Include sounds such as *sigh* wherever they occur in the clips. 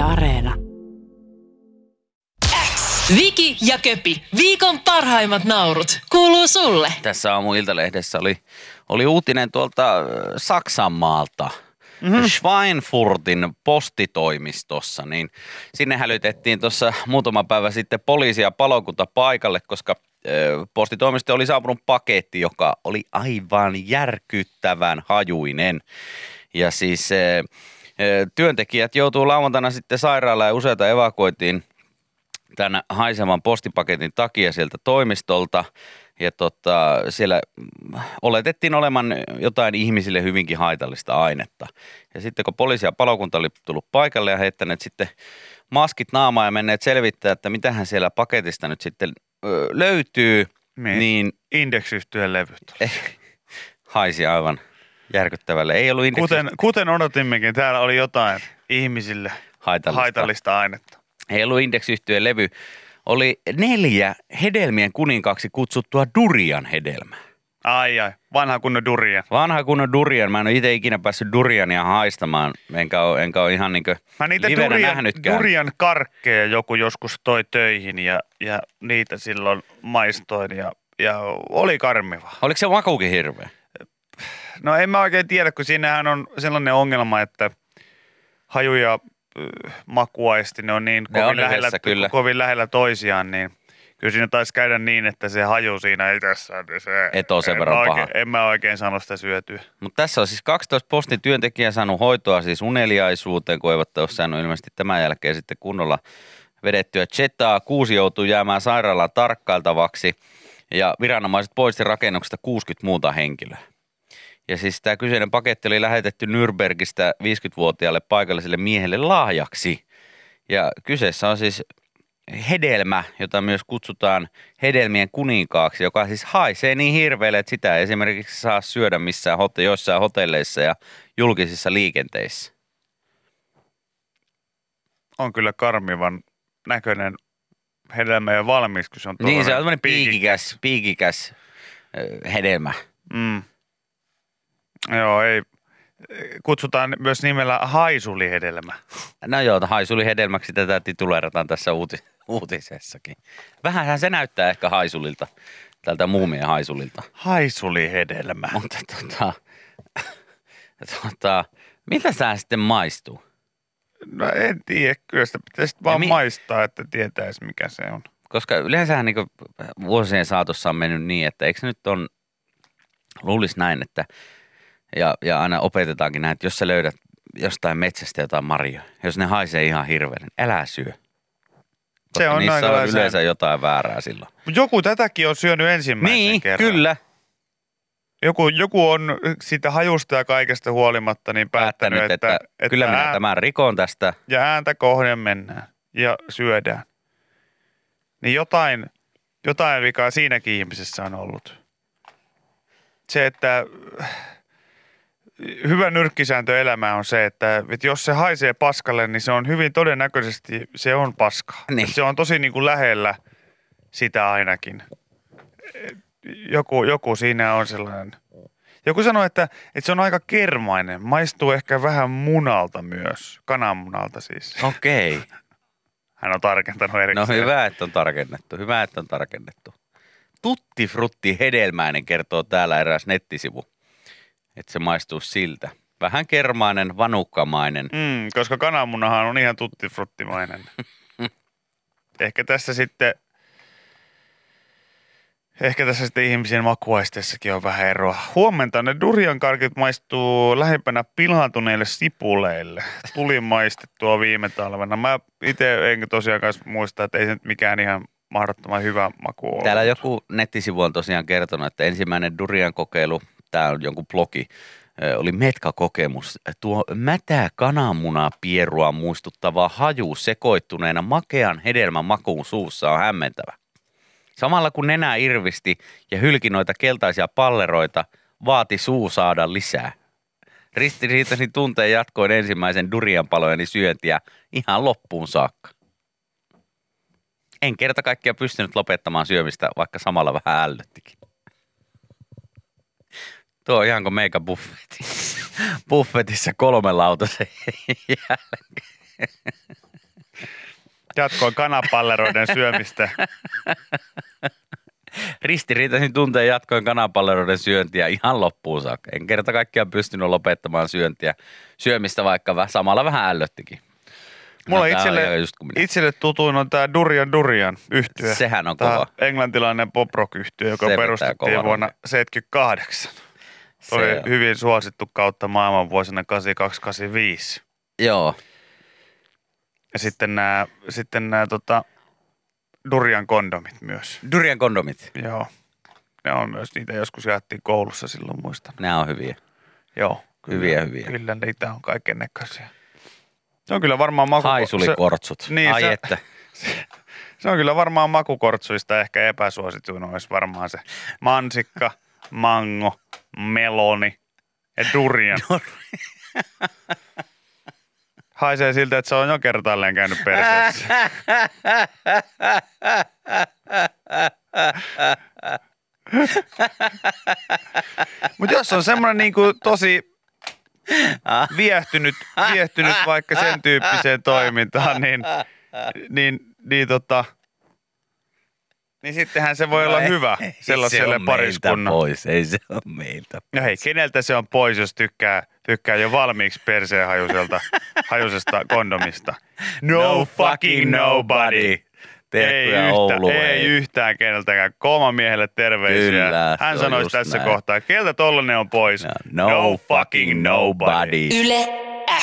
Yle Areena. Viki ja Köpi, viikon parhaimmat naurut, kuuluu sulle. Tässä aamu Iltalehdessä oli, oli uutinen tuolta äh, Saksan maalta. Mm-hmm. Schweinfurtin postitoimistossa, niin sinne hälytettiin tuossa muutama päivä sitten poliisia ja palokunta paikalle, koska ö, postitoimisto oli saapunut paketti, joka oli aivan järkyttävän hajuinen. Ja siis ö, työntekijät joutuu lauantaina sitten sairaalaan ja useita evakuoitiin tämän haisevan postipaketin takia sieltä toimistolta. Ja tota, siellä oletettiin olevan jotain ihmisille hyvinkin haitallista ainetta. Ja sitten kun poliisi ja palokunta oli tullut paikalle ja heittäneet sitten maskit naamaan ja menneet selvittää, että mitähän siellä paketista nyt sitten löytyy, Niin. niin Indeksiyhtyön levyt. eh, haisi aivan järkyttävälle. Ei ollut indeksi Kuten, kuten odotimmekin, täällä oli jotain ihmisille haitallista. haitallista ainetta. Ei ollut indeksiyhtyeen levy. Oli neljä hedelmien kuninkaaksi kutsuttua durian hedelmää. Ai ai, vanha kunnon durian. Vanha kunnon durian. Mä en ole itse ikinä päässyt duriania haistamaan, enkä ole, enkä ole ihan niinkö Mä niitä durian, nähnytkään. durian karkkeja joku joskus toi töihin ja, ja niitä silloin maistoin ja, ja oli karmiva. Oliko se makuukin hirveä? No en mä oikein tiedä, kun siinähän on sellainen ongelma, että haju ja äh, makuaisti, ne on niin Ne kovin, on lähellä, yhdessä, kyllä. kovin lähellä toisiaan, niin kyllä siinä taisi käydä niin, että se haju siinä itessä, niin se, Et oo sen en verran mä paha. oikein, En mä oikein sano sitä syötyä. Mutta tässä on siis 12 postin työntekijää saanut hoitoa siis uneliaisuuteen, kun eivät ole saanut ilmeisesti tämän jälkeen sitten kunnolla vedettyä chetaa. Kuusi joutuu jäämään sairaalaan tarkkailtavaksi ja viranomaiset poisti rakennuksesta 60 muuta henkilöä. Ja siis tämä kyseinen paketti oli lähetetty Nürnbergistä 50-vuotiaalle paikalliselle miehelle lahjaksi. Ja kyseessä on siis hedelmä, jota myös kutsutaan hedelmien kuninkaaksi, joka siis haisee niin hirveälle, että sitä ei esimerkiksi saa syödä missään hote- joissain hotelleissa ja julkisissa liikenteissä. On kyllä karmivan näköinen hedelmä ja valmis, kun se on Niin, se on tämmöinen piikikäs, piikikäs hedelmä. Mm. Joo, ei. Kutsutaan myös nimellä haisulihedelmä. No joo, haisuli hedelmäksi tätä tituleerataan tässä uuti- uutisessakin. Vähänhän se näyttää ehkä haisulilta, tältä muumien haisulilta. Haisulihedelmä. Mutta tota, tota, miltä tämä sitten maistuu? No en tiedä, kyllä sitä pitäisi vaan mi- maistaa, että tietäisi mikä se on. Koska yleensähän niin vuosien saatossa on mennyt niin, että eikö nyt on, luulisi näin, että ja, ja aina opetetaankin näin, että jos sä löydät jostain metsästä jotain marjoja, jos ne haisee ihan hirveän, niin älä syö. Koska Se on niissä on yleensä sääntö. jotain väärää silloin. Joku tätäkin on syönyt ensimmäisen Niin, kerran. kyllä. Joku, joku on siitä hajusta ja kaikesta huolimatta niin päättänyt, Päättänyt, että, että, että kyllä minä ää- tämän rikon tästä. ja ääntä kohden mennään ja syödään. Niin jotain, jotain vikaa siinäkin ihmisessä on ollut. Se, että hyvä nyrkkisääntö elämään on se, että, että jos se haisee paskalle, niin se on hyvin todennäköisesti, se on paskaa. Niin. Se on tosi niin kuin lähellä sitä ainakin. Joku, joku siinä on sellainen. Joku sanoi, että, että se on aika kermainen. Maistuu ehkä vähän munalta myös. Kananmunalta siis. Okei. *laughs* Hän on tarkentanut No erikseen. hyvä, että on tarkennettu. Hyvä, että on tarkennettu. Tutti frutti hedelmäinen kertoo täällä eräs nettisivu. Että se maistuu siltä. Vähän kermainen, vanukkamainen. Mm, koska kananmunahan on ihan tuttifruttimainen. *laughs* Ehkä tässä sitten, ehkä tässä sitten ihmisen makuaisteessakin on vähän eroa. Huomenta ne duriankarkit maistuu lähempänä pilaantuneille sipuleille. Tuli maistettua viime talvena. Mä itse en tosiaan muista, että ei se nyt mikään ihan mahdottoman hyvä maku ole. Täällä joku nettisivu on tosiaan kertonut, että ensimmäinen durian kokeilu, tämä on jonkun blogi, oli metkakokemus. Tuo mätää kananmunaa pierua muistuttava haju sekoittuneena makean hedelmän makuun suussa on hämmentävä. Samalla kun nenä irvisti ja hylki noita keltaisia palleroita, vaati suu saada lisää. Ristiriitaisin tunteen jatkoin ensimmäisen durian palojeni syöntiä ihan loppuun saakka. En kerta kaikkiaan pystynyt lopettamaan syömistä, vaikka samalla vähän ällöttikin. Tuo on ihan kuin meikä buffeti. Buffetissa kolme lautasen jälkeen. Jatkoin kanapalleroiden syömistä. Ristiriitaisin tunteen jatkoin kanapalleroiden syöntiä ihan loppuun saakka. En kerta kaikkiaan pystynyt lopettamaan syöntiä, syömistä, vaikka samalla vähän ällöttikin. Mulla No, itselle, itselle tutuin on tämä Durian Durian yhtyö. Sehän on Tää kova. englantilainen pop rock yhtyö, joka Se perustettiin vuonna rockia. 78. Se oli Se on- hyvin suosittu kautta maailman vuosina 82-85. Joo, Ja sitten nämä, sitten nämä tota, Durian kondomit myös. durian kondomit. Joo. Ne on myös, niitä joskus jaettiin koulussa silloin, muistan. Nämä on hyviä. Joo. Kyllä, Hyviä, hyviä. Kyllä niitä on kaiken näköisiä. Se on kyllä varmaan maku... Haisulikortsut. Niin, Ai se- että. Se, *laughs* se on kyllä varmaan makukortsuista ehkä epäsuosituin olisi varmaan se mansikka, mango, meloni ja durian. *laughs* Haisee siltä, että se on jo kertaalleen käynyt perseessä. Mutta jos on semmoinen niinku tosi viehtynyt, viehtynyt vaikka sen tyyppiseen toimintaan, niin, niin, niin, tota, niin sittenhän se voi olla hyvä Ei se sellaiselle meiltä pariskunnan. pois, ei se ole meiltä. No hei, keneltä se on pois, jos tykkää, tykkää jo valmiiksi perseen hajuselta, hajusesta kondomista? No, fucking nobody. Ei Terkkuja yhtä, Ouluun. ei yhtään keneltäkään. Kooma miehelle terveisiä. Kyllä, Hän sanoisi just tässä näin. kohtaa, keltä tollanen on pois? No, no fucking nobody. Yle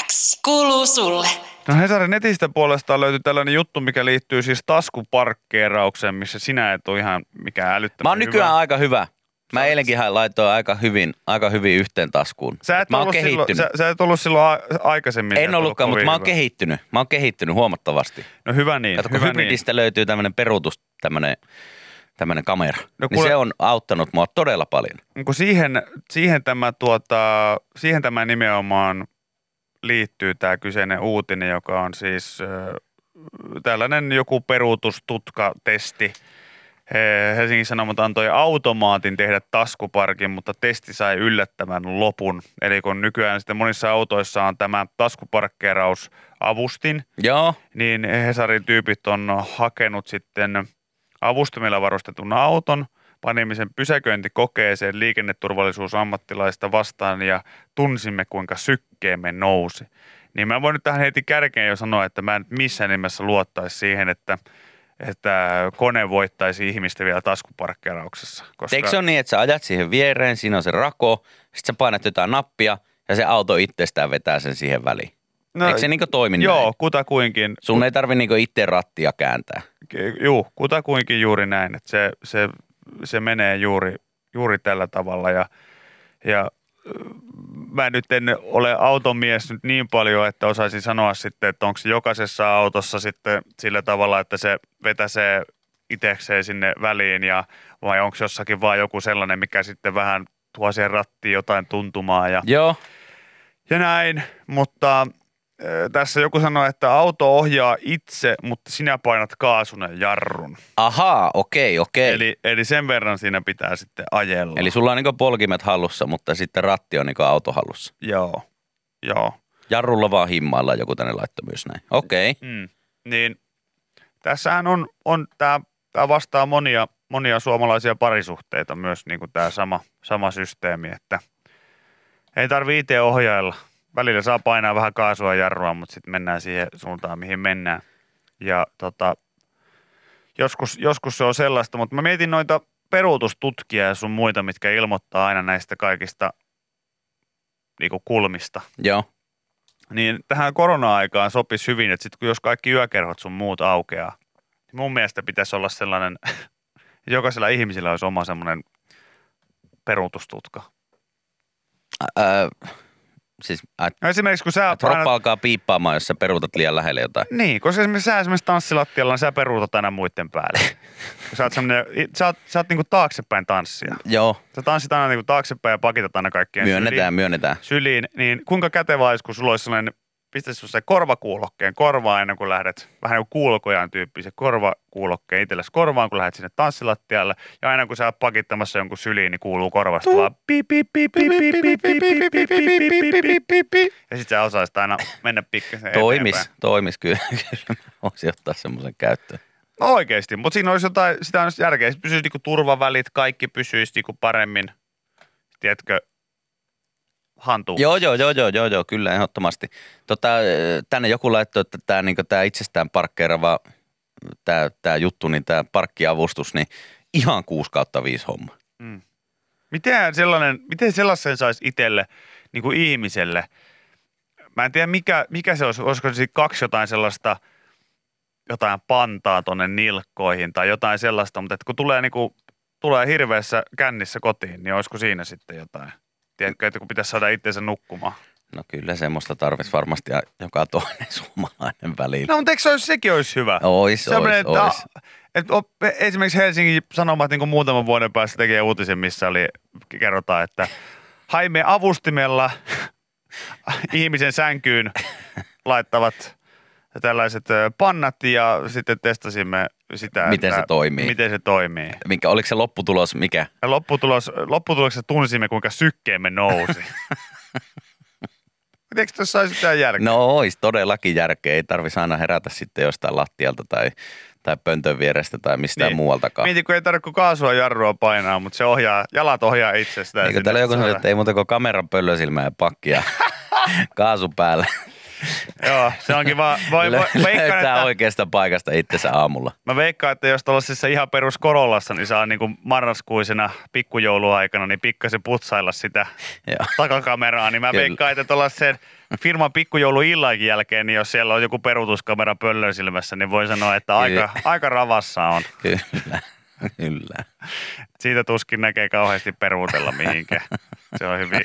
X kuuluu sulle. No Hesarin netistä puolestaan löytyy tällainen juttu, mikä liittyy siis taskuparkkeeraukseen, missä sinä et ole ihan mikään älyttömän Mä oon nykyään hyvä. aika hyvä. Mä eilenkin laitoin aika hyvin, aika hyvin yhteen taskuun. Sä et, mä ollut silloin, kehittynyt. sä, sä et ollut silloin aikaisemmin. en ollutkaan, ollut mutta mä oon kehittynyt. Mä oon kehittynyt huomattavasti. No hyvä niin, Kato, kun hyvä niin. hybridistä löytyy tämmöinen peruutus, tämmöinen tämmöinen kamera. No No, niin kuule- se on auttanut mua todella paljon. Niin. Kun siihen, siihen, tämä, tuota, siihen tämä nimenomaan liittyy tämä kyseinen uutinen, joka on siis äh, tällainen joku peruutustutkatesti. He- Helsingin Sanomat antoi automaatin tehdä taskuparkin, mutta testi sai yllättävän lopun. Eli kun nykyään sitten monissa autoissa on tämä taskuparkkeerausavustin, Joo, niin Hesarin tyypit on hakenut sitten avustimilla varustetun auton panimisen pysäköintikokeeseen liikenneturvallisuusammattilaista vastaan ja tunsimme kuinka sykkeemme nousi. Niin mä voin nyt tähän heti kärkeen jo sanoa, että mä en nyt missään nimessä luottaisi siihen, että, että kone voittaisi ihmistä vielä taskuparkkeerauksessa. Koska Eikö se ole niin, että sä ajat siihen viereen, siinä on se rako, sitten sä painat jotain nappia ja se auto itsestään vetää sen siihen väliin. No, Eikö se niinku toimi Joo, näin? kutakuinkin. Sun ei tarvi niinku itse rattia kääntää. Juu, kutakuinkin juuri näin, että se, se, se menee juuri, juuri tällä tavalla ja, ja mä nyt en ole automies nyt niin paljon, että osaisin sanoa sitten, että onko se jokaisessa autossa sitten sillä tavalla, että se vetäsee itsekseen sinne väliin ja vai onko jossakin vaan joku sellainen, mikä sitten vähän tuo siihen rattiin jotain tuntumaa ja, Joo, ja näin, mutta tässä joku sanoi, että auto ohjaa itse, mutta sinä painat kaasun ja jarrun. ahaa, okei, okei. Eli, Eli, sen verran siinä pitää sitten ajella. Eli sulla on niinku polkimet hallussa, mutta sitten ratti on niinku auto hallussa. Joo, joo. Jarrulla vaan himmailla joku tänne laittoi myös näin. Okei. Mm. Niin tässähän on, on tämä, tämä vastaa monia, monia suomalaisia parisuhteita myös niin tämä sama, sama systeemi, että ei tarvitse itse ohjailla. Välillä saa painaa vähän kaasua ja jarrua, mutta sitten mennään siihen suuntaan, mihin mennään. Ja tota, joskus, joskus se on sellaista, mutta mä mietin noita peruutustutkia ja sun muita, mitkä ilmoittaa aina näistä kaikista niin kulmista. Joo. Niin tähän korona-aikaan sopisi hyvin, että sit kun jos kaikki yökerhot sun muut aukeaa, niin mun mielestä pitäisi olla sellainen, *laughs* jokaisella ihmisellä olisi oma semmoinen peruutustutka. Öö, siis ä, No esimerkiksi kun sä troppa painat, alkaa piippaamaan, jos sä peruutat liian lähelle jotain. niin, koska esimerkiksi sä esimerkiksi tanssilattialla, niin sä peruutat aina muiden päälle. *laughs* sä oot, semmoinen, sä oot, sä oot niinku taaksepäin tanssia. Joo, Sä tanssit aina niinku taaksepäin ja pakitat aina kaikkien myönnetään, syliin, myönnetään. syliin. Niin kuinka kätevä olisi, kun sulla olisi sellainen pistä sun se korvakuulokkeen korvaan ennen kuin lähdet, vähän niin kuin kuulokojan tyyppisen korvakuulokkeen itsellesi korvaan, kun lähdet sinne tanssilattialle. Ja aina kun sä oot pakittamassa jonkun syliin, niin kuuluu korvasta vaan Ja sit sä osaisit aina mennä pikkasen Toimis, toimis kyllä. Voisi ottaa semmoisen käyttöön. No oikeasti, mutta siinä olisi jotain, sitä on järkeä. Pysyisi niinku turvavälit, kaikki pysyisi niinku paremmin. Tiedätkö, hantuun. Joo, joo, joo, joo, joo, joo, kyllä ehdottomasti. Tota, eh, tänne joku laittoi, että tämä niinku, tää itsestään parkkeerava tämä tää juttu, niin tämä parkkiavustus, niin ihan 6 kautta 5 homma. Mm. Miten, sellainen, miten sellaisen saisi itselle, niin kuin ihmiselle? Mä en tiedä, mikä, mikä se olisi. Olisiko se kaksi jotain sellaista, jotain pantaa tonne nilkkoihin tai jotain sellaista, mutta että kun tulee, niin kuin, tulee hirveässä kännissä kotiin, niin olisiko siinä sitten jotain? Tiedätkö, että kun pitäisi saada itsensä nukkumaan. No kyllä semmoista tarvitsisi varmasti joka toinen *laughs* suomalainen välillä. No, mutta eikö se olisi, sekin olisi hyvä? Ois, Sellainen, ois, että, ois. että op- esimerkiksi Helsingin Sanomat niin muutaman vuoden päästä tekee uutisen, missä oli, kerrotaan, että haimme avustimella *laughs* ihmisen sänkyyn laittavat tällaiset pannat ja sitten testasimme sitä, Miten että se toimii. Miten se toimii. Minkä, oliko se lopputulos mikä? Ja lopputulos, lopputuloksessa tunsimme, kuinka sykkeemme nousi. *laughs* Eikö tuossa olisi mitään järkeä? No ois todellakin järkeä. Ei tarvitsisi aina herätä sitten jostain lattialta tai, tai pöntön vierestä tai mistään Niin. muualtakaan. Mieti, kun ei tarvitse kaasua jarrua painaa, mutta se ohjaa, jalat ohjaa itsestään. Eikö sinne, täällä joku sanoi, että ei muuta kuin kameran pöllösilmä ja pakki ja *laughs* kaasu päällä. Joo, se onkin vaan, voi, voi, Lö- veikkaan, Löytää että, oikeasta paikasta itsensä aamulla. mä veikkaan, että jos tuollaisessa ihan perus Korollassa, niin saa niinku marraskuisena pikkujouluaikana, niin pikkasen putsailla sitä Joo. takakameraa, niin mä Kyllä. veikkaan, että tuollaisen firman pikkujouluillankin jälkeen, niin jos siellä on joku peruutuskamera pöllön silmässä, niin voi sanoa, että aika, aika ravassa on. Kyllä, *laughs* kyllä. Siitä tuskin näkee kauheasti peruutella mihinkään. Se on hyvin,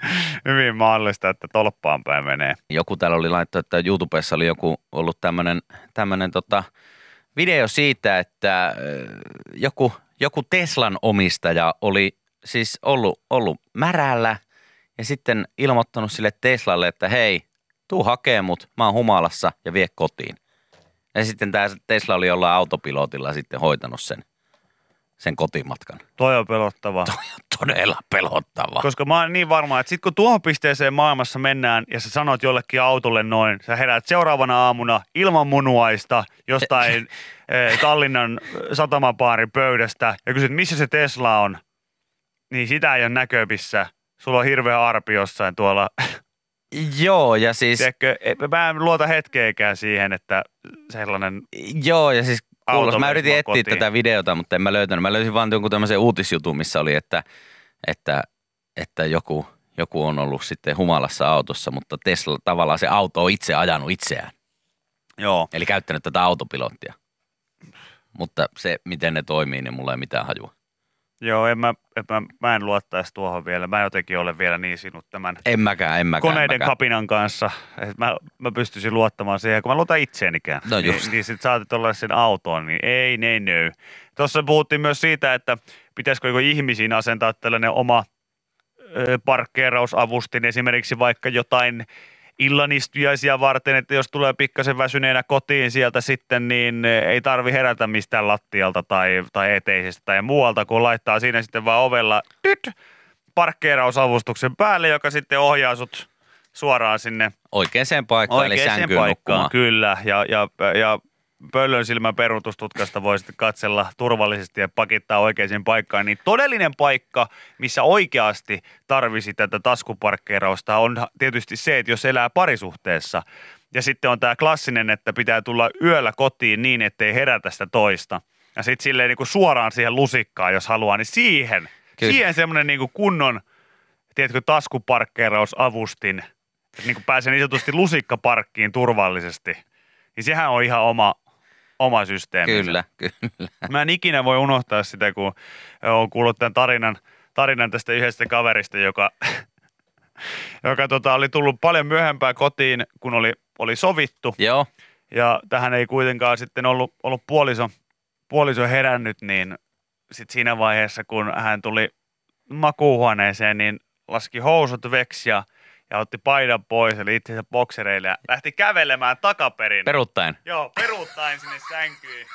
*laughs* hyvin mahdollista, että tolppaan päin menee. Joku täällä oli laittanut, että YouTubessa oli joku ollut tämmöinen tota video siitä, että äh, joku, joku Teslan omistaja oli siis ollut, ollut märällä ja sitten ilmoittanut sille Teslalle, että hei, tuu hakee mut, mä oon humalassa ja vie kotiin. Ja sitten tämä Tesla oli jollain autopilotilla sitten hoitanut sen, sen kotimatkan. Toi on pelottavaa. Todella pelottava. Koska mä oon niin varma, että sit kun tuohon pisteeseen maailmassa mennään ja sä sanot jollekin autolle noin, sä herät seuraavana aamuna ilman munuaista jostain *laughs* eh, Tallinnan satamapaarin pöydästä ja kysyt, missä se Tesla on, niin sitä ei ole näköpissä. Sulla on hirveä arpi jossain tuolla. *laughs* Joo, ja siis... Tiedätkö, mä en luota hetkeäkään siihen, että sellainen, Joo, ja siis Auto mä yritin etsiä kotiin. tätä videota, mutta en mä löytänyt. Mä löysin vaan jonkun tämmöisen uutisjutun, missä oli, että, että, että joku, joku on ollut sitten humalassa autossa, mutta Tesla tavallaan se auto on itse ajanut itseään. joo. Eli käyttänyt tätä autopilottia. Mutta se, miten ne toimii, niin mulla ei mitään hajua. Joo, en mä, en mä, mä en luottaisi tuohon vielä. Mä jotenkin olen vielä niin sinut tämän En mäkään, en mäkään. koneiden en mäkään. kapinan kanssa. Et mä, mä pystyisin luottamaan siihen, kun mä luotan itseenikään. No niin, just. niin sit saatit olla sen autoon, niin ei, ne, nö. Tuossa puhuttiin myös siitä, että pitäisikö joku ihmisiin asentaa tällainen oma parkkeerausavustin, esimerkiksi vaikka jotain illanistujaisia varten, että jos tulee pikkasen väsyneenä kotiin sieltä sitten, niin ei tarvi herätä mistään lattialta tai, tai eteisestä tai muualta, kun laittaa siinä sitten vaan ovella tyt, parkkeerausavustuksen päälle, joka sitten ohjaa sut suoraan sinne Oikeaan paikkaan, eli oikeaan sänkyyn nukkumaan. Kyllä, ja, ja, ja pöllön silmän peruutustutkasta voi sitten katsella turvallisesti ja pakittaa oikeaan paikkaan. Niin todellinen paikka, missä oikeasti tarvisi tätä taskuparkkeerausta, on tietysti se, että jos elää parisuhteessa. Ja sitten on tämä klassinen, että pitää tulla yöllä kotiin niin, ettei herätä sitä toista. Ja sitten silleen niin kuin suoraan siihen lusikkaan, jos haluaa, niin siihen, Kyllä. siihen semmoinen niin kuin kunnon, tiedätkö, taskuparkkeerausavustin, että niin kuin pääsee niin sanotusti lusikkaparkkiin turvallisesti. Niin sehän on ihan oma, oma systeemi. Kyllä, kyllä. Mä en ikinä voi unohtaa sitä, kun olen kuullut tämän tarinan, tarinan tästä yhdestä kaverista, joka, *laughs* joka tota, oli tullut paljon myöhempään kotiin, kun oli, oli sovittu. Joo, Ja tähän ei kuitenkaan sitten ollut, ollut puoliso, puoliso herännyt, niin sit siinä vaiheessa, kun hän tuli makuuhuoneeseen, niin laski housut veksi ja, ja otti paidan pois, eli itsensä boksereille ja lähti kävelemään takaperin. Peruuttaen. Joo, peruuttaen sinne sänkyyn.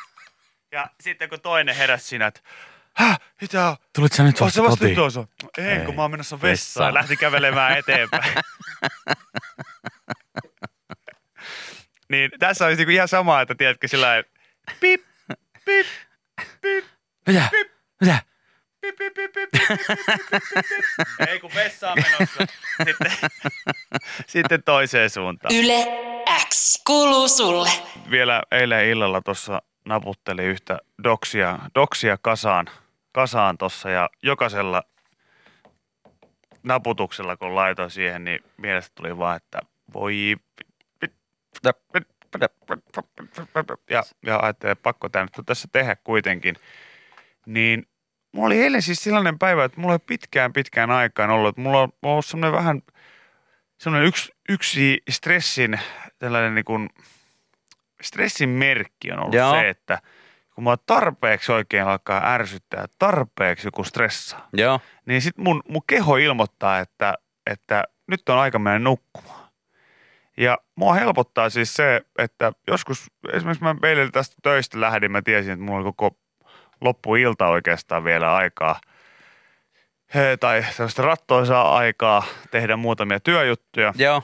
Ja sitten kun toinen heräsi siinä, että Häh, mitä on? Tulit sä nyt vasta vasta kotiin? tuossa? Ei, Ei, kun mä oon menossa vessaan. vessaan. Lähti kävelemään eteenpäin. *laughs* niin tässä olisi niinku ihan sama, että tiedätkö sillä lailla, pip, pip, pip, Mitä? Mitä? Ei kun vessaan menossa. Sitten, sitten toiseen suuntaan. Yle X kuuluu sulle. Vielä eilen illalla tuossa naputtelin yhtä doksia, doksia kasaan, kasaan tuossa ja jokaisella naputuksella kun laitoin siihen, niin mielestä tuli vaan, että voi... Ja, ja ajattelin, että pakko tämä nyt tässä tehdä kuitenkin. Niin mulla oli eilen siis sellainen päivä, että mulla ei pitkään pitkään aikaan ollut, että mulla on ollut semmoinen vähän semmoinen yksi, yksi stressin tällainen niin kuin, stressin merkki on ollut Joo. se, että kun mä tarpeeksi oikein alkaa ärsyttää, tarpeeksi joku stressaa, Joo. niin sit mun, mun keho ilmoittaa, että, että nyt on aika mennä nukkumaan. Ja mua helpottaa siis se, että joskus, esimerkiksi mä meille tästä töistä lähdin, mä tiesin, että mulla oli koko loppuilta oikeastaan vielä aikaa, he, tai sellaista rattoisaa aikaa tehdä muutamia työjuttuja. Joo.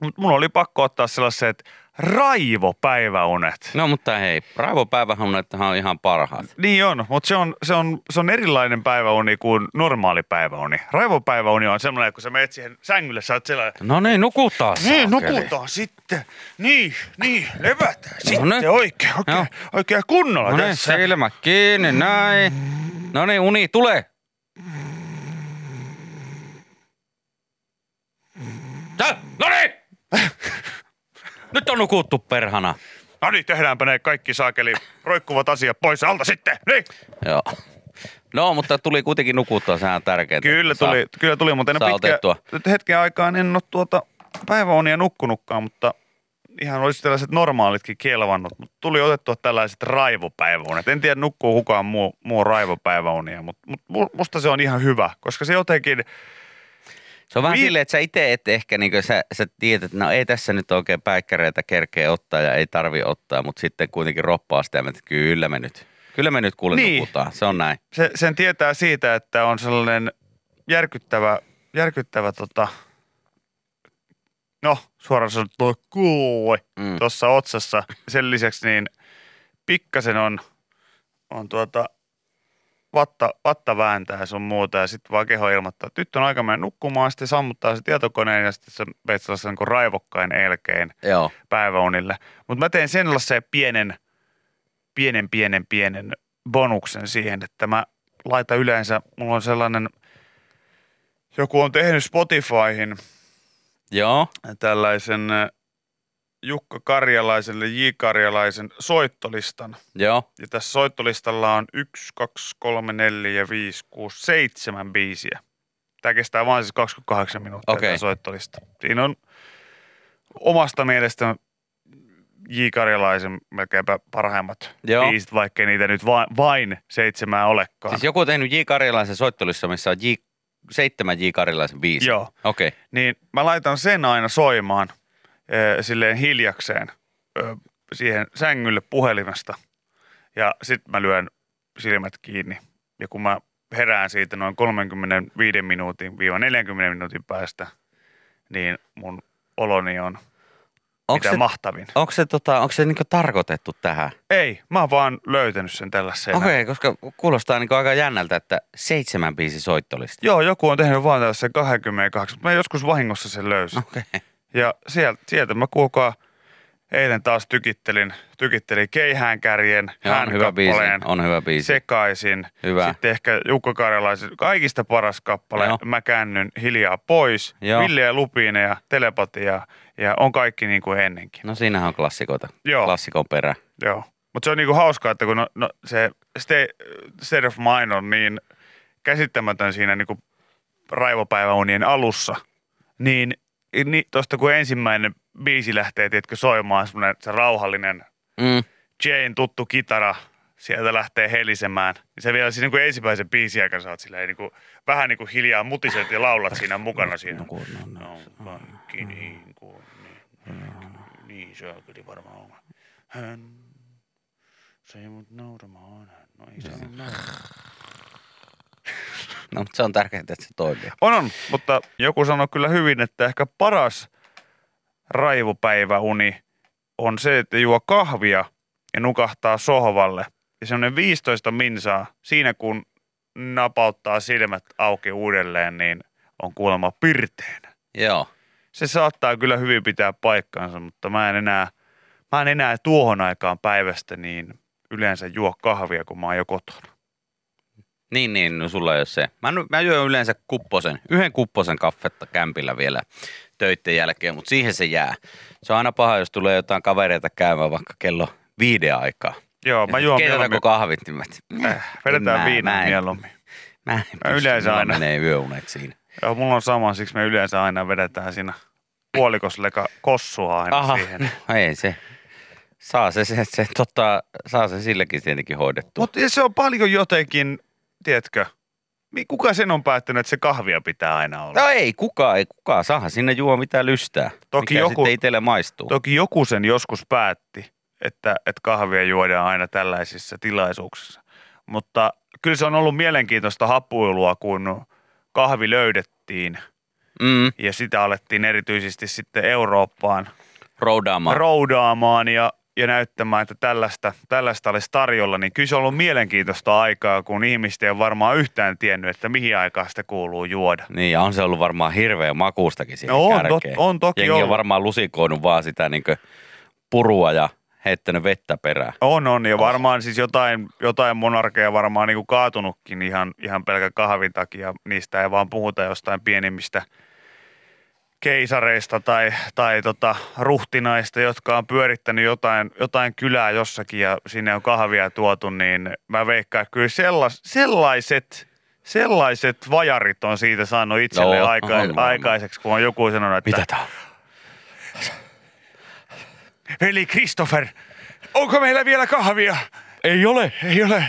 Mutta mulla oli pakko ottaa sellaiset raivopäiväunet. No mutta hei, raivopäivähunethan on ihan parhaat. Niin on, mutta se on, se, on, se on erilainen päiväuni kuin normaali päiväuni. Raivopäiväuni on semmoinen, kun sä menet siihen sängylle, sä oot sellainen, No niin, nukutaan niin, nukutaan sitten. Niin, niin, levätään sitten niin. oikein, oikein, Joo. oikein kunnolla No niin, tässä. silmät kiinni, näin. No niin, uni, tule. Tää, no niin! Nyt on nukuttu perhana. No niin, tehdäänpä ne kaikki saakeli roikkuvat asiat pois alta sitten. Niin. Joo. No, mutta tuli kuitenkin nukuttua, sehän on tärkeintä. Kyllä Saa- tuli, kyllä tuli, mutta en saa pitkä, otettua. nyt hetken aikaan en ole tuota päiväunia nukkunutkaan, mutta ihan olisi tällaiset normaalitkin kelvannut, mutta tuli otettua tällaiset raivopäiväunet. En tiedä, nukkuu kukaan muu, muu raivopäiväunia, mutta, mutta mu- musta se on ihan hyvä, koska se jotenkin, Se on vähän Vi- silleen, että sä itse et ehkä, niin sä, sä tiedät, että no ei tässä nyt oikein päikkäreitä kerkeä ottaa ja ei tarvi ottaa, mutta sitten kuitenkin roppaa sitä, että kyllä me nyt, kyllä me nyt kuule Niin. nukutaan. Se on näin. se, sen tietää siitä, että on sellainen järkyttävä, järkyttävä tota, no suoraan sanottuna kuoi Mm. tuossa otsassa. Sen lisäksi niin pikkasen on, on tuota, vatta, vatta vääntää ja sun muuta ja sitten vaan keho ilmoittaa, että nyt on aika mennä nukkumaan, sitten sammuttaa se tietokoneen ja sitten sä menet sellaisen niin raivokkain elkeen Joo. päiväunille. Mutta mä teen sellaisen pienen, pienen, pienen, pienen bonuksen siihen, että mä laitan yleensä, mulla on sellainen, joku on tehnyt Spotifyhin Joo. tällaisen Jukka Karjalaisen ja J. Karjalaisen soittolistan. Joo. Ja tässä soittolistalla on 1, 2, 3, 4, 5, 6, 7 biisiä. Tämä kestää vain siis 28 minuuttia Okei. tämä soittolista. Siinä on omasta mielestä J. Karjalaisen melkeinpä parhaimmat Joo. biisit, vaikkei niitä nyt vain, vain seitsemää olekaan. Siis joku on tehnyt J. Karjalaisen soittolissa, missä on J, seitsemän J. Karjalaisen biisiä. Joo. Okei. Okay. niin mä laitan sen aina soimaan silleen hiljakseen siihen sängylle puhelimesta. Ja sitten mä lyön silmät kiinni. Ja kun mä herään siitä noin 35 minuutin viiva 40 minuutin päästä, niin mun oloni on Onko mitä se, mahtavin. onko se, tota, onko se niinku tarkoitettu tähän? Ei, mä oon vaan löytänyt sen tällaisena. Okei, okay, koska kuulostaa niinku aika jännältä, että seitsemän biisi soittolista. Joo, joku on tehnyt vaan tällaisen 28, mutta mä joskus vahingossa sen löysin. Okay. Ja sieltä, sieltä mä kuulkaa eilen taas tykittelin, tykittelin keihäänkärjen, On hyvä biisi. On hyvä biisi. sekaisin. Hyvä. Sitten ehkä Jukka Karjalaisen kaikista paras kappale, Joo. mä käännyn hiljaa pois. Joo. Ville ja Lupine ja telepatia ja on kaikki niin kuin ennenkin. No siinähän on klassikoita. Joo. Klassikon perä. Joo. Mutta se on niinku hauskaa, että kun no, no, se state, of mind on niin käsittämätön siinä niinku raivopäiväunien alussa, niin, niin tuosta kun ensimmäinen biisi lähtee, tiedätkö, soimaan semmoinen se rauhallinen Mm. Jane tuttu kitara, sieltä lähtee helisemään. Niin se vielä siinä niin kuin ensimmäisen biisin aikana sä oot silleen, niin kuin, vähän niin kuin hiljaa mutiset ja laulat siinä mukana siinä. No, no, no, No, kaikki niin kuin, niin, niin se on kyllä varmaan on. Hän, se ei mut nauramaan. No ei se nauramaan. *laughs* no mutta se on tärkeintä, että se toimii. On, on, mutta joku sanoi kyllä hyvin, että ehkä paras raivopäiväuni on se, että juo kahvia ja nukahtaa sohvalle. Ja semmoinen 15 minsaa siinä, kun napauttaa silmät auki uudelleen, niin on kuulemma pirteänä. Joo. Se saattaa kyllä hyvin pitää paikkansa, mutta mä en enää, mä en enää tuohon aikaan päivästä niin yleensä juo kahvia, kun mä oon jo kotona. Niin, niin, no sulla ei ole se. Mä, mä juon yleensä kupposen, yhden kupposen kaffetta kämpillä vielä töitten jälkeen, mutta siihen se jää. Se on aina paha, jos tulee jotain kavereita käymään vaikka kello viiden aikaa. Joo, mä juon mieluummin. Äh, vedetään Mä- viinaa mä en- mieluummin. Mä, en Mä pysty, yleensä aina. menee yöunet siinä. Joo, mulla on sama, siksi me yleensä aina vedetään siinä puolikosleka kossua aina Aha, siihen. *laughs* no ei se. Saa se, se, se tota, saa se silläkin tietenkin hoidettua. Mutta se on paljon jotenkin, tiedätkö, kuka sen on päättänyt, että se kahvia pitää aina olla? No ei kukaan, ei kukaan. Saahan sinne juo mitä lystää. Toki mikä joku- sitten itselle maistuu. Toki joku sen joskus päätti, että, että kahvia juodaan aina tällaisissa tilaisuuksissa. Mutta kyllä se on ollut mielenkiintoista happuilua, kun kahvi löydettiin Mm, ja sitä alettiin erityisesti sitten Eurooppaan roudaamaan. roudaamaan ja, ja näyttämään, että tällaista, tällaista olisi tarjolla, niin kyllä se on ollut mielenkiintoista aikaa, kun ihmiset ei ole varmaan yhtään tiennyt, että mihin aikaan sitä kuuluu juoda. Niin, ja on se ollut varmaan hirveä makuustakin siihen No on, tot- on toki Jengi on ollut. varmaan lusikoinut vaan sitä niin purua ja heittänyt vettä perään. On, on, ja varmaan siis jotain, jotain monarkeja varmaan niin kuin kaatunutkin ihan, ihan pelkän kahvin takia. Niistä ei vaan puhuta jostain pienimmistä keisareista tai, tai tota, ruhtinaista, jotka on pyörittänyt jotain, jotain kylää jossakin ja sinne on kahvia tuotu, niin mä veikkaan, että kyllä sellais, sellaiset, sellaiset vajarit on siitä saanut itselleen Joo, aika, aikaiseksi, kun on joku sanonut, että Mitä tää on? veli Christopher, onko meillä vielä kahvia? Ei ole. Ei ole.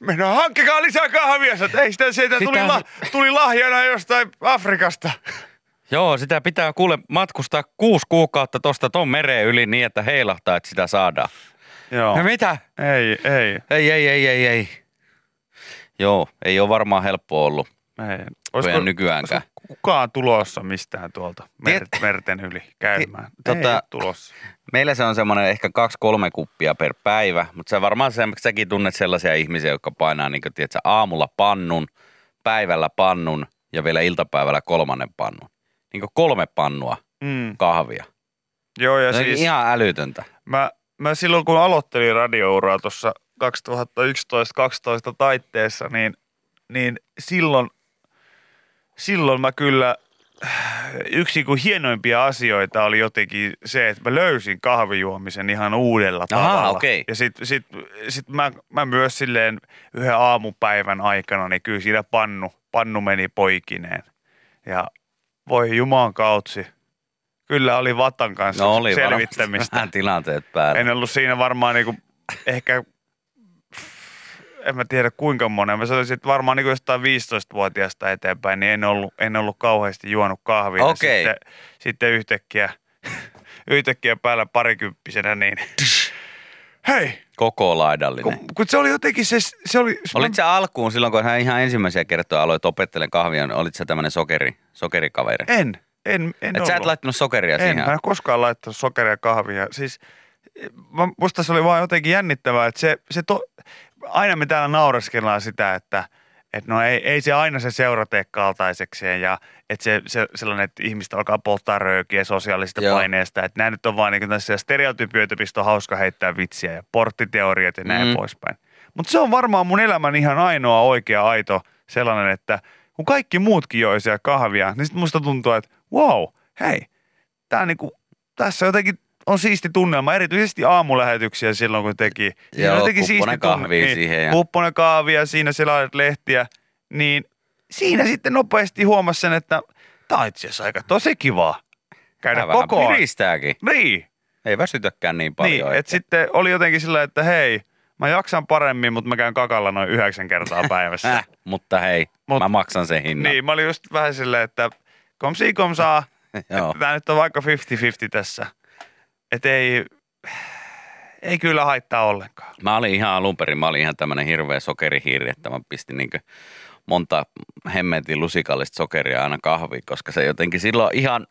Mennään, hankkikaa lisää kahvia. Ei sitä, sitä tuli, Sitä- la, tuli lahjana jostain Afrikasta. Joo, sitä pitää kuule matkustaa kuusi kuukautta tosta ton mereen yli niin, että heilahtaa, että sitä saadaan. Joo. Ja mitä? Ei, ei, Ei, ei, ei, ei, ei. Joo, ei ole varmaan helppo ollut. ei. Olisiko, nykyäänkään. olisiko kukaan tulossa mistään tuolta mer, Tiet- merten yli käymään? Ti- Ei tota- ole tulossa. Meillä se on semmoinen ehkä kaksi-kolme kuppia per päivä, mutta se varmaan se, säkin tunnet sellaisia ihmisiä, jotka painaa niin kuin, tiedätkö, aamulla pannun, päivällä pannun ja vielä iltapäivällä kolmannen pannun. Niin kolme pannua Mm. kahvia. Joo, ja on siis ihan älytöntä. mä, mä silloin kun aloittelin radiouraa tuossa 2011-2012 taitteessa, niin, niin silloin, silloin mä kyllä yksi kuin hienoimpia asioita oli jotenkin se, että mä löysin kahvijuomisen ihan uudella Ahaa, tavalla. okei. Ja sit, sit, sit mä, mä myös silleen yhden aamupäivän aikana, niin kyllä siinä pannu, pannu meni poikineen. Ja voi jumaan kautsi. Kyllä oli Vatan kanssa No oli selvittämistä. vähän tilanteet päällä. En ollut siinä varmaan niinku, ehkä, en mä tiedä kuinka monen. Mä sanoisin, että varmaan niinku jostain 15-vuotiaasta eteenpäin, niin en ollut, en ollut kauheasti juonut kahvia. Okei. Sitten, sitten yhtäkkiä, *laughs* yhtäkkiä päällä parikymppisenä, niin hei, Koko laidallinen. kun, kun se oli jotenkin se, se oli... Olit sä alkuun silloin, kun hän ihan ensimmäisiä kertoja aloit opettelemaan kahvia, niin olit sä tämmöinen sokeri, sokerikaveri? En, en, en Et sä et laittanut sokeria En, siihen? mä en koskaan laittanut sokeria kahvia. Siis mä, musta se oli vaan jotenkin jännittävää, että se, se to, aina me täällä naureskellaan sitä, että et no ei, ei se aina se seura tee kaltaisekseen ja että se, se, sellainen, että ihmistä alkaa polttaa röökiä sosiaalisesta Joo. paineesta. Että nämä nyt on vaan niin tässä stereotypioita, mistä on hauska heittää vitsiä ja porttiteoriat ja näin Mm. poispäin. Mutta se on varmaan mun elämän ihan ainoa oikea aito sellainen, että kun kaikki muutkin joi siellä kahvia, niin sitten musta tuntuu, että wow, hei, tää niinku, tässä jotenkin on siisti tunnelma, erityisesti aamulähetyksiä silloin, kun teki. Joo, kupponen siisti tunne- kahvia niin, siihen ja- Kupponen kahvia, siinä selailet lehtiä, niin siinä sitten nopeasti huomasi sen, että tämä on itse asiassa aika tosi kivaa käydä vähän koko ajan. piristääkin. Niin, Ei väsytäkään niin paljon. niin että sitten oli jotenkin sillä, että hei, Mä jaksan paremmin, mutta mä käyn kakalla noin yhdeksän kertaa päivässä. Äh, mutta hei, Mut- mä maksan sen hinnan. niin, mä olin just vähän silleen, että komsi komsaa, *laughs* Joo. Tämä nyt on vaikka 50-50 tässä. Että ei, ei kyllä haittaa ollenkaan. Mä olin ihan alun perin, mä olin ihan tämmönen hirveä sokerihiiri, että mä pistin niin monta hemmetin lusikallista sokeria aina kahviin, koska se jotenkin silloin ihan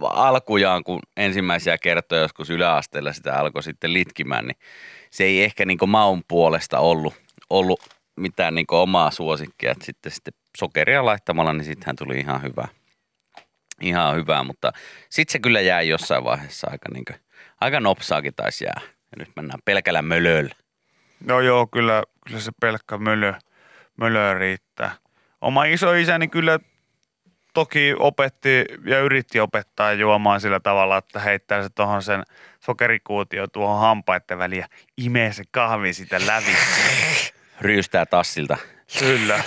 alkujaan, kun ensimmäisiä kertoja joskus yläasteella sitä alkoi sitten litkimään, niin se ei ehkä niin maun puolesta ollut, ollut mitään niin omaa suosikkia, että sitten, sitten sokeria laittamalla, niin sittenhän tuli ihan hyvä. Ihan hyvä, mutta sitten se kyllä jäi jossain vaiheessa aika, niin kuin, aika nopsaakin taisi jää. Ja nyt mennään pelkällä mölöllä. No joo, kyllä, kyllä se pelkkä mölö, mölö riittää. Oma isoisäni kyllä toki opetti ja yritti opettaa juomaan sillä tavalla, että heittää se tuohon sen sokerikuutio tuohon hampaiden väliin ja imee se kahvi sitä läpi. Ryystää tassilta. Kyllä.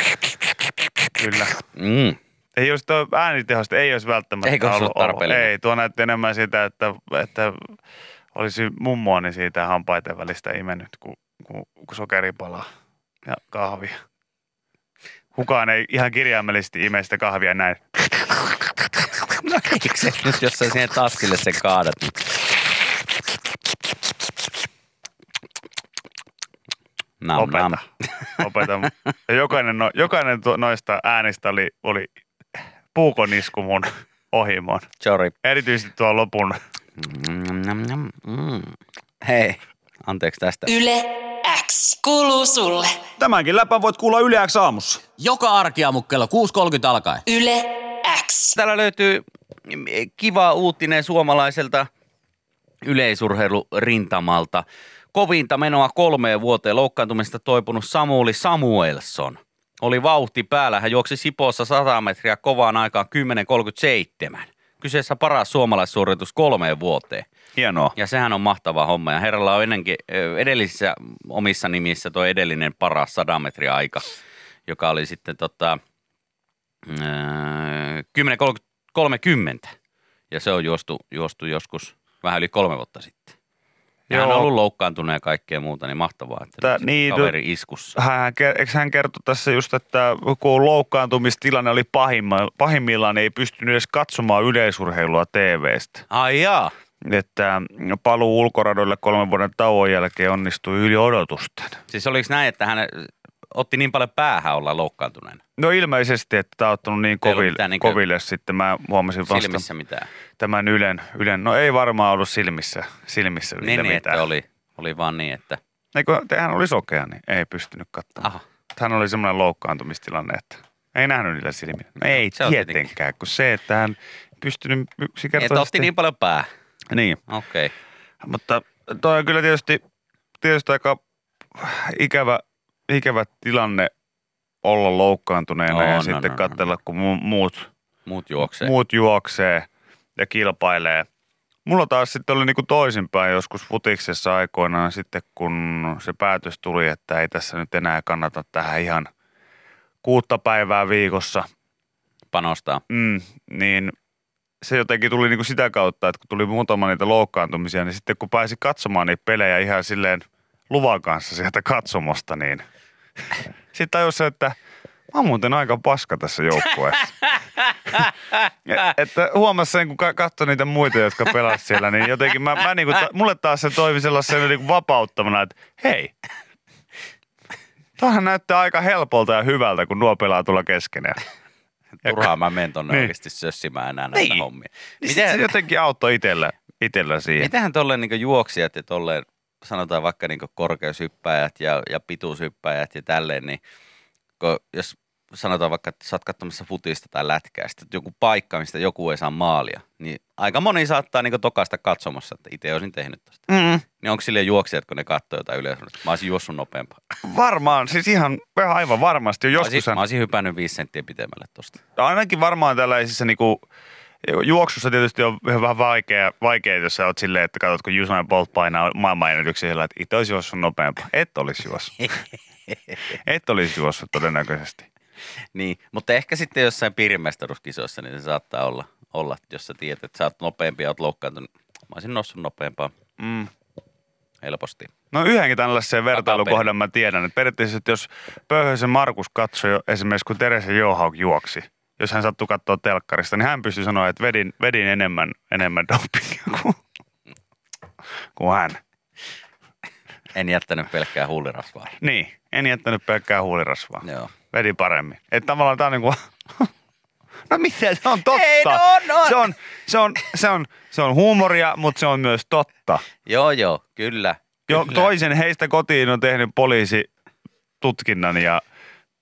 Kyllä. Mm. Ei olisi tuo äänitehosta, ei olisi välttämättä Eikö ollut, tarpeellinen? Ei, tuo näytti enemmän sitä, että, että olisi mummoani siitä hampaiden välistä imennyt, kun, kun, kun sokeri palaa ja kahvia. Kukaan ei ihan kirjaimellisesti ime sitä kahvia näin. No eikö se nyt, jos sä siihen taskille sen kaadat, niin Nam, Opeta. nam. Opeta. Ja jokainen, no, jokainen noista äänistä oli, oli puukonisku mun ohimoon. Sorry. Erityisesti tuo lopun. Mm, mm. Hei, anteeksi tästä. Yle X kuuluu sulle. Tämänkin läpän voit kuulla Yle X aamussa. Joka arkiaamu kello 6.30 alkaen. Yle X. Täällä löytyy kiva uutinen suomalaiselta yleisurheilurintamalta. Kovinta menoa kolmeen vuoteen loukkaantumista toipunut Samuli Samuelson. Oli vauhti päällä. Hän juoksi Sipoossa 100 metriä kovaan aikaan 10.37. Kyseessä paras suomalaissuoritus kolmeen vuoteen. Hienoa. Ja sehän on mahtava homma. Ja herralla on ennenkin edellisissä omissa nimissä tuo edellinen paras 100 metriä aika, joka oli sitten tota, ö, 10.30. Ja se on juostu, juostu joskus vähän yli kolme vuotta sitten. Ja hän on Joo. ollut loukkaantunut ja kaikkea muuta, niin mahtavaa, että Tää- niin, kaveri iskussa. Hän, eikö hän kertoi tässä just, että kun loukkaantumistilanne oli pahimma, pahimmillaan, niin ei pystynyt edes katsomaan yleisurheilua TVstä. Ai jaa. Että paluu ulkoradoille kolmen vuoden tauon jälkeen onnistui yli odotusten. Siis oliko näin, että hän otti niin paljon päähän olla loukkaantuneena? No ilmeisesti, että tämä on ottanut niin koville, niinkö koville sitten. Mä huomasin vasta Silmissä mitään. tämän Ylen, Ylen. No ei varmaan ollut silmissä, silmissä Niin, niin mitään. että oli, oli vaan niin, että Eikö, hän oli sokea, niin ei pystynyt katsomaan. aha, Hän oli semmoinen loukkaantumistilanne, että ei nähnyt niillä silmillä. No ei Se tietenkään, kun se, että hän pystynyt että yksinkertaisesti... otti niin paljon päähän. Niin, Okei. Okay. mutta toi on kyllä tietysti, tietysti aika ikävä, ikävä tilanne olla loukkaantuneena On, ja on, sitten on, katsella, kun mu- muut, Muut juoksee. muut juoksee ja kilpailee. Mulla taas sitten oli niinku toisinpäin joskus futiksessa aikoinaan sitten, kun se päätös tuli, että ei tässä nyt enää kannata tähän ihan kuutta päivää viikossa, panostaa. mm, niin se jotenkin tuli niinku sitä kautta, että kun tuli muutama niitä loukkaantumisia, niin sitten kun pääsi katsomaan niitä pelejä ihan silleen luvan kanssa sieltä katsomosta, niin sitten tajusi, että mä oon muuten aika paska tässä joukkueessa. *laughs* Et- että huomasi sen, kun ka- katsoi niitä muita, jotka pelasivat siellä, niin jotenkin mä, mä niinku, mulle taas se toimi sellaisen niinku vapauttavana, että hei, Tuohan näyttää aika helpolta ja hyvältä, kun nuo pelaa tuolla keskenään. *laughs* Turhaan mä menen tonne Niin. oikeasti sössimään enää näitä Niin. hommia. Niin sit se Miten, jotenkin auttoi itsellä, itsellä siihen. mitähän tolleen niin juoksijat ja tolleen, sanotaan vaikka niin korkeushyppäjät ja, ja pituushyppäjät ja tälleen, niin kun, jos sanotaan vaikka, että sä oot katsomassa futista tai lätkää, sitten joku paikka, mistä joku ei saa maalia, niin aika moni saattaa niin tokaista katsomassa, että itse olisin tehnyt tosta. Mm, Niin onko sille juoksijat, kun ne katsoo jotain yleensä, mä olisin juossut nopeampaa. varmaan, siis ihan aivan varmasti. Mä Joskus olisin, mä olisin hypännyt viisi senttiä pitemmälle tosta. ainakin varmaan tällaisissa niinku, juoksussa tietysti on vähän vaikea, vaikea, jos sä oot silleen, että katsot, kun Usain Bolt painaa maailmanennätyksiä sillä, että itse olisi juossut nopeampaa. Et olisi juossut. *laughs* Et olisi juossut todennäköisesti. Niin, mutta ehkä sitten jossain piirimestaruuskisoissa, niin se saattaa olla, olla jos sä tiedät, että sä oot nopeampi ja oot loukkaantunut. Mä olisin noussut nopeampaa. Mm. helposti. No yhdenkin tällaisen vertailukohdan mä tiedän, että periaatteessa, että jos Pöyhösen Markus katsoi esimerkiksi, kun Teresa Johauk juoksi, jos hän sattui katsoa telkkarista, niin hän pystyi sanoa, että vedin, vedin enemmän, enemmän dopingia kuin, kuin hän. En jättänyt pelkkää huulirasvaa. Niin, en jättänyt pelkkää huulirasvaa. Joo. Vedin paremmin. Että tavallaan tää on niinku... *laughs* No mitä, se on totta. Ei, no on, on. Se, on, se, on, se, on, se on huumoria, mutta se on myös totta. Joo, joo, kyllä. Jo, kyllä. toisen heistä kotiin on tehnyt poliisi tutkinnan ja,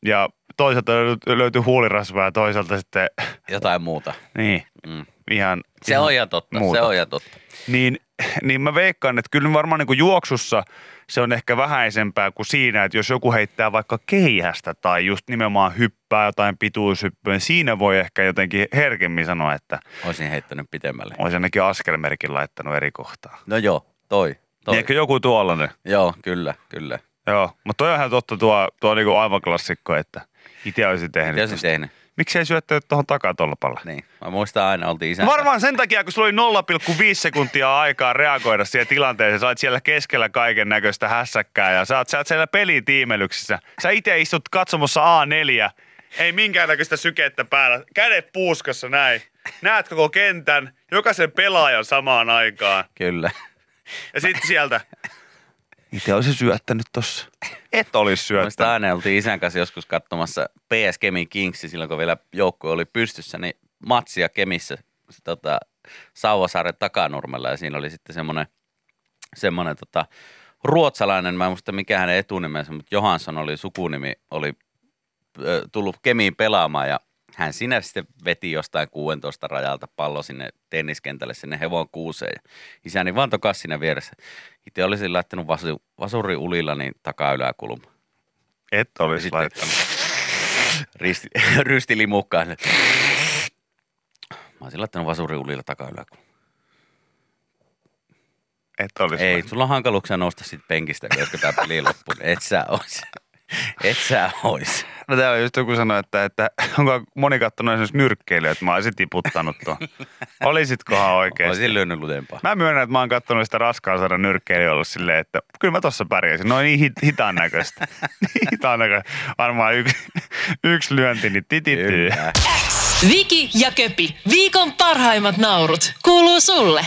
ja toisaalta löytyy, huulirasvaa ja toisaalta sitten, Jotain muuta. niin, Mm. ihan... Se ihan on ihan totta, muuta. se on ihan totta. Niin, *laughs* niin mä veikkaan, että kyllä varmaan niin kuin juoksussa se on ehkä vähäisempää kuin siinä, että jos joku heittää vaikka keihästä tai just nimenomaan hyppää jotain pituushyppyä, niin siinä voi ehkä jotenkin herkemmin sanoa, että Olisin heittänyt pitemmälle. olisi ainakin askelmerkin laittanut eri kohtaan. No joo, toi. toi. Niin ehkä joku tuollainen. Joo, kyllä, kyllä. Joo, mutta toi on ihan totta tuo, tuo niinku aivan klassikko, että itse olisin tehnyt. Mitä olisin tosta. tehnyt? Miksi ei syöttänyt tuohon takatolpalle? Niin. Mä muistan aina, oltiin isän No Varmaan sen takia, kun sulla oli 0,5 sekuntia aikaa reagoida siihen tilanteeseen. Sä olet siellä keskellä kaiken näköistä hässäkkää ja sä oot, sä oot siellä pelitiimelyksissä. Sä itse istut katsomossa A4, ei minkäännäköistä sykettä päällä. Kädet puuskassa näin. Näet koko kentän, jokaisen pelaajan samaan aikaan. Kyllä. Ja sitten sieltä, itse olisi syöttänyt tossa. Et olisi syöttänyt. aina, oltiin isän kanssa joskus katsomassa PS Kemin Kingsi silloin, kun vielä joukkue oli pystyssä, niin matsia Kemissä se, tota, Sauvasaaren takanurmella ja siinä oli sitten semmoinen, semmoinen tota, ruotsalainen, mä en muista mikä hänen etunimensä, mutta Johansson oli sukunimi, oli ö, tullut Kemiin pelaamaan ja hän sinä sitten veti jostain 16 rajalta pallo sinne tenniskentälle, sinne hevon kuuseen. Ja isäni vaan tokas siinä vieressä. Itse olisin laittanut vasu, vasuri ulilla niin takaa yläkulma. Et olisi laittanut. *laughs* risti, *laughs* rystili mukaan. Mä olisin laittanut vasuri ulilla takaa yläkulma. Et olisi Ei, laittanut. sulla on hankaluuksia nousta siitä penkistä, koska tämä peli loppuu. Et sä ois. Et sä ois. No täällä just joku sanoi, että, että onko moni kattonut esimerkiksi nyrkkeilyä, että mä olisin tiputtanut tuon. Olisitkohan oikeasti? Olisin lyönyt lutempaa. Mä myönnän, että mä oon kattonut sitä raskaan saada nyrkkeilyä ollut silleen, että kyllä mä tossa pärjäsin. No niin hit, hitaan näköistä. *laughs* niin hitaan näköistä. Varmaan yksi, yksi lyönti, niin titityy. Viki ja Köpi, viikon parhaimmat naurut, kuuluu sulle.